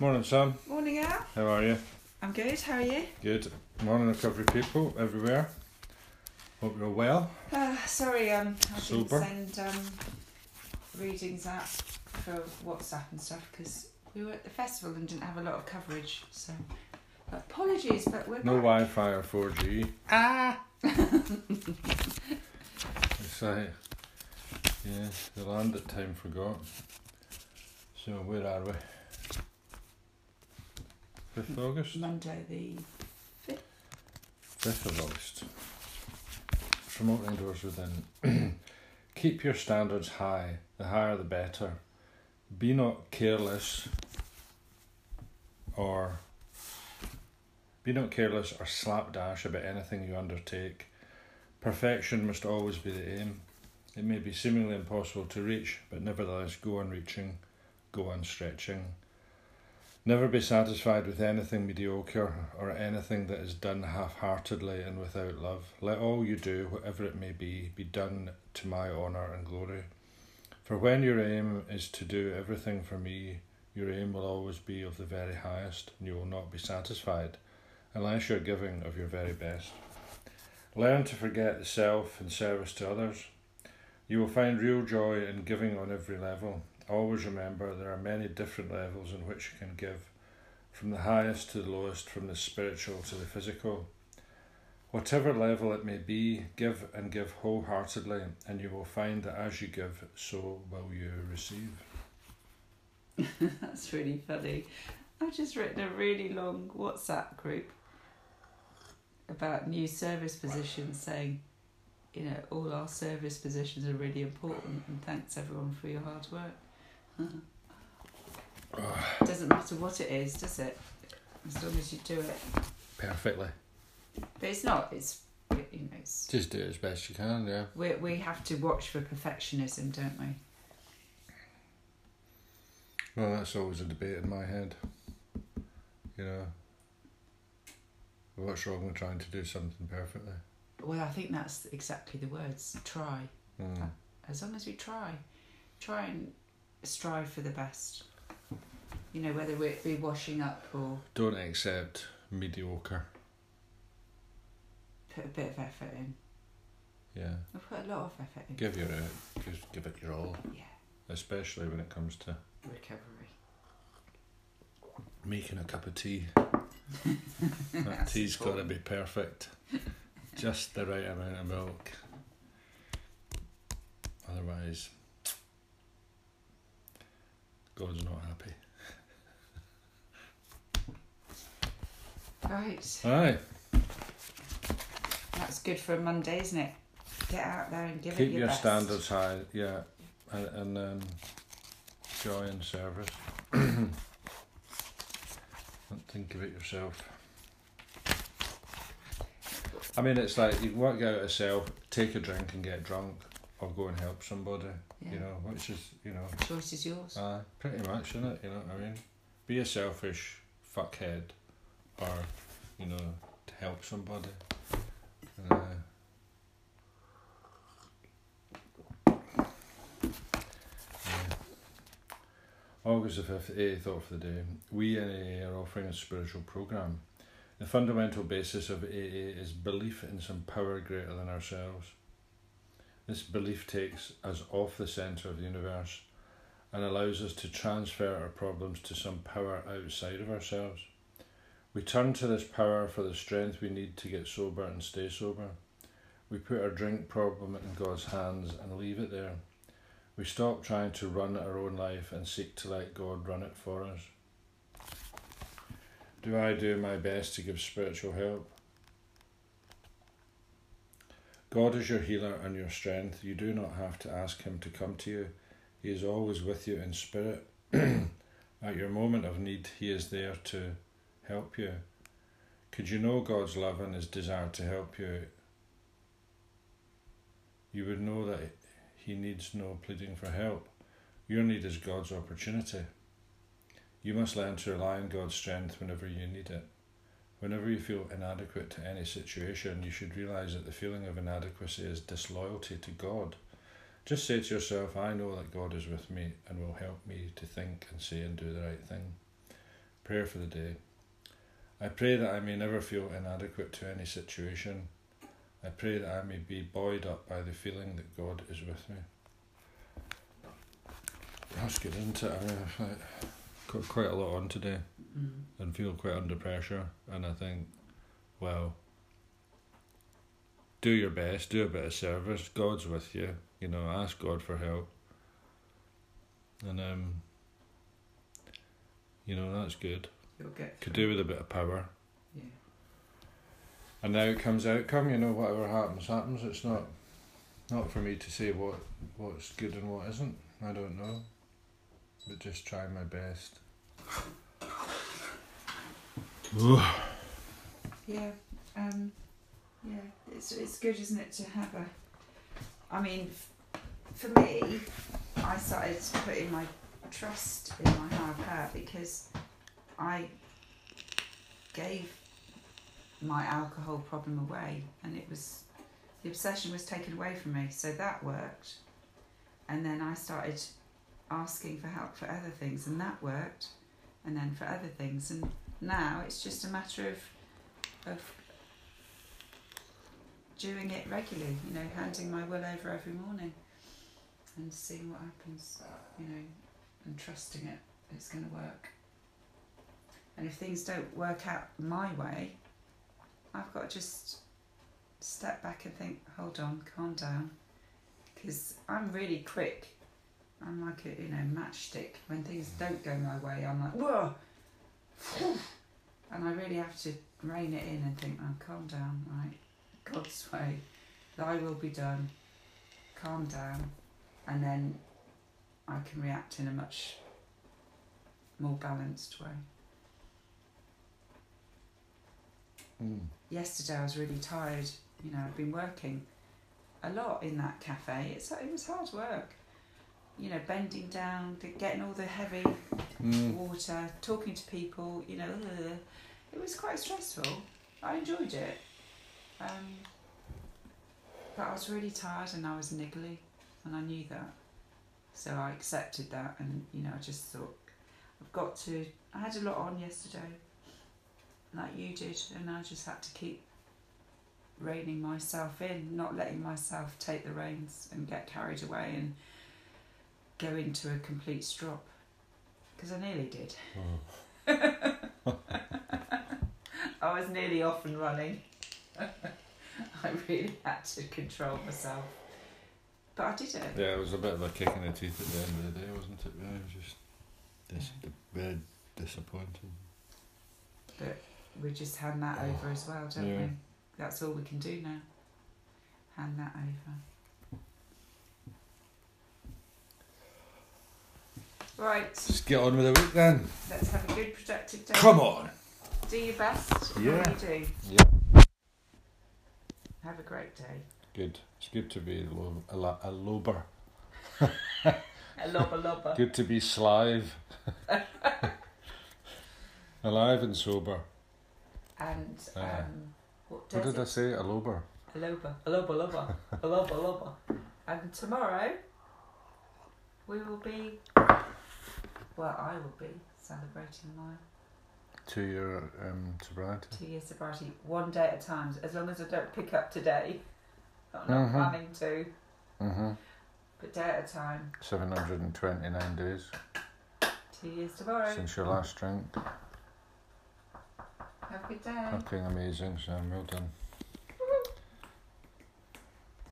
Morning, Sam. Morning, Al. How are you? I'm good. How are you? Good. Morning, recovery people everywhere. Hope you're well. Uh, sorry, um, I Sober. didn't send um, readings out for WhatsApp and stuff because we were at the festival and didn't have a lot of coverage. So apologies, but we're No back. Wi-Fi or 4G. Ah. it's like, yeah, the land that time forgot. So where are we? Fifth of August. Monday the Fifth 5th of August. From opening doors within. Keep your standards high. The higher, the better. Be not careless, or be not careless or slapdash about anything you undertake. Perfection must always be the aim. It may be seemingly impossible to reach, but nevertheless go on reaching, go on stretching. Never be satisfied with anything mediocre or anything that is done half heartedly and without love. Let all you do, whatever it may be, be done to my honour and glory. For when your aim is to do everything for me, your aim will always be of the very highest, and you will not be satisfied unless you're giving of your very best. Learn to forget the self in service to others. You will find real joy in giving on every level. Always remember there are many different levels in which you can give, from the highest to the lowest, from the spiritual to the physical. Whatever level it may be, give and give wholeheartedly, and you will find that as you give, so will you receive. That's really funny. I've just written a really long WhatsApp group about new service positions saying, you know, all our service positions are really important and thanks everyone for your hard work. Doesn't matter what it is, does it? As long as you do it. Perfectly. But it's not, it's, you know, it's, Just do it as best you can, yeah. we, we have to watch for perfectionism, don't we? Well, that's always a debate in my head. You know, what's wrong with trying to do something perfectly? Well, I think that's exactly the words try. Mm. as long as we try, try and strive for the best. You know, whether it be washing up or Don't accept mediocre. put a bit of effort in. Yeah. I put a lot of effort in. Give your uh, give, give it your all, Yeah, especially when it comes to recovery. making a cup of tea. that tea's got to be perfect, just the right amount of milk. Otherwise, God's not happy. Right, Aye, that's good for a Monday, isn't it? Get out there and give keep it your, your best. standards high. Yeah, and and um, joy and service. Don't think of it yourself. I mean, it's like you work out a self, take a drink and get drunk, or go and help somebody. Yeah. You know, which is you know, Choice is yours. uh, pretty much, isn't it? You know what I mean? Be a selfish fuckhead, or you know, to help somebody. Uh. August the 5th, 8th thought for the day. We in AA are offering a spiritual program. The fundamental basis of AA is belief in some power greater than ourselves. This belief takes us off the centre of the universe and allows us to transfer our problems to some power outside of ourselves. We turn to this power for the strength we need to get sober and stay sober. We put our drink problem in God's hands and leave it there. We stop trying to run our own life and seek to let God run it for us. Do I do my best to give spiritual help? God is your healer and your strength. You do not have to ask Him to come to you. He is always with you in spirit. At your moment of need, He is there to help you. Could you know God's love and His desire to help you? You would know that He needs no pleading for help. Your need is God's opportunity. You must learn to rely on God's strength whenever you need it. Whenever you feel inadequate to any situation, you should realize that the feeling of inadequacy is disloyalty to God. Just say to yourself, I know that God is with me and will help me to think and say and do the right thing. Prayer for the day. I pray that I may never feel inadequate to any situation. I pray that I may be buoyed up by the feeling that God is with me. Let's get into it. I mean, I've got quite a lot on today Mm. and feel quite under pressure. And I think, well, do your best, do a bit of service. God's with you. You know, ask God for help. And, um, you know, that's good. You'll get Could do with a bit of power. Yeah. And now it comes outcome, you know, whatever happens, happens. It's not not for me to say what what's good and what isn't. I don't know. But just try my best. Yeah, um, yeah, it's it's good, isn't it, to have a. I mean, for me, I started putting my trust in my higher power because I gave my alcohol problem away, and it was the obsession was taken away from me, so that worked. And then I started asking for help for other things, and that worked, and then for other things, and now it's just a matter of of doing it regularly, you know, handing my will over every morning and seeing what happens, you know, and trusting it it's going to work. And if things don't work out my way, I've got to just step back and think, hold on, calm down. Because I'm really quick. I'm like a, you know, matchstick. When things don't go my way, I'm like, whoa! And I really have to rein it in and think, oh, calm down, right? God's way, thy will be done. Calm down. And then I can react in a much more balanced way. Mm. Yesterday I was really tired. You know, I've been working a lot in that cafe. It's it was hard work. You know, bending down, getting all the heavy Mm. water, talking to people, you know, ugh. it was quite stressful. I enjoyed it. Um, but I was really tired and I was niggly and I knew that. So I accepted that and, you know, I just thought, I've got to. I had a lot on yesterday, like you did, and I just had to keep reining myself in, not letting myself take the reins and get carried away and go into a complete strop. Because I nearly did. Hmm. I was nearly off and running. I really had to control myself. But I did it. Yeah, it was a bit of a kick in the teeth at the end of the day, wasn't it? Yeah, it was just dis- very disappointing. But we just hand that oh. over as well, don't Yeah. we? That's all we can do now. Hand that over. Right, Let's get on with the week then. let's have a good productive day. Come on. Do your best. Yeah. You do? Yeah. Have a great day. Good. It's good to be lo- a, lo- a lober. A lobber lobber. Good to be slive. Alive and sober. And um, Uh, what What did I say? A lober. A lobber. A lobber lobber. A lobber lobber. And tomorrow we will be. Well, I will be celebrating my To your um, sobriety. two year sobriety one day at a time. As long as I don't pick up today, I'm not Mhm. planning to, Mm-hmm. but day at a time. 729 days Two years tomorrow. since your last drink. Have a good day. Fucking amazing, Sam. Well done.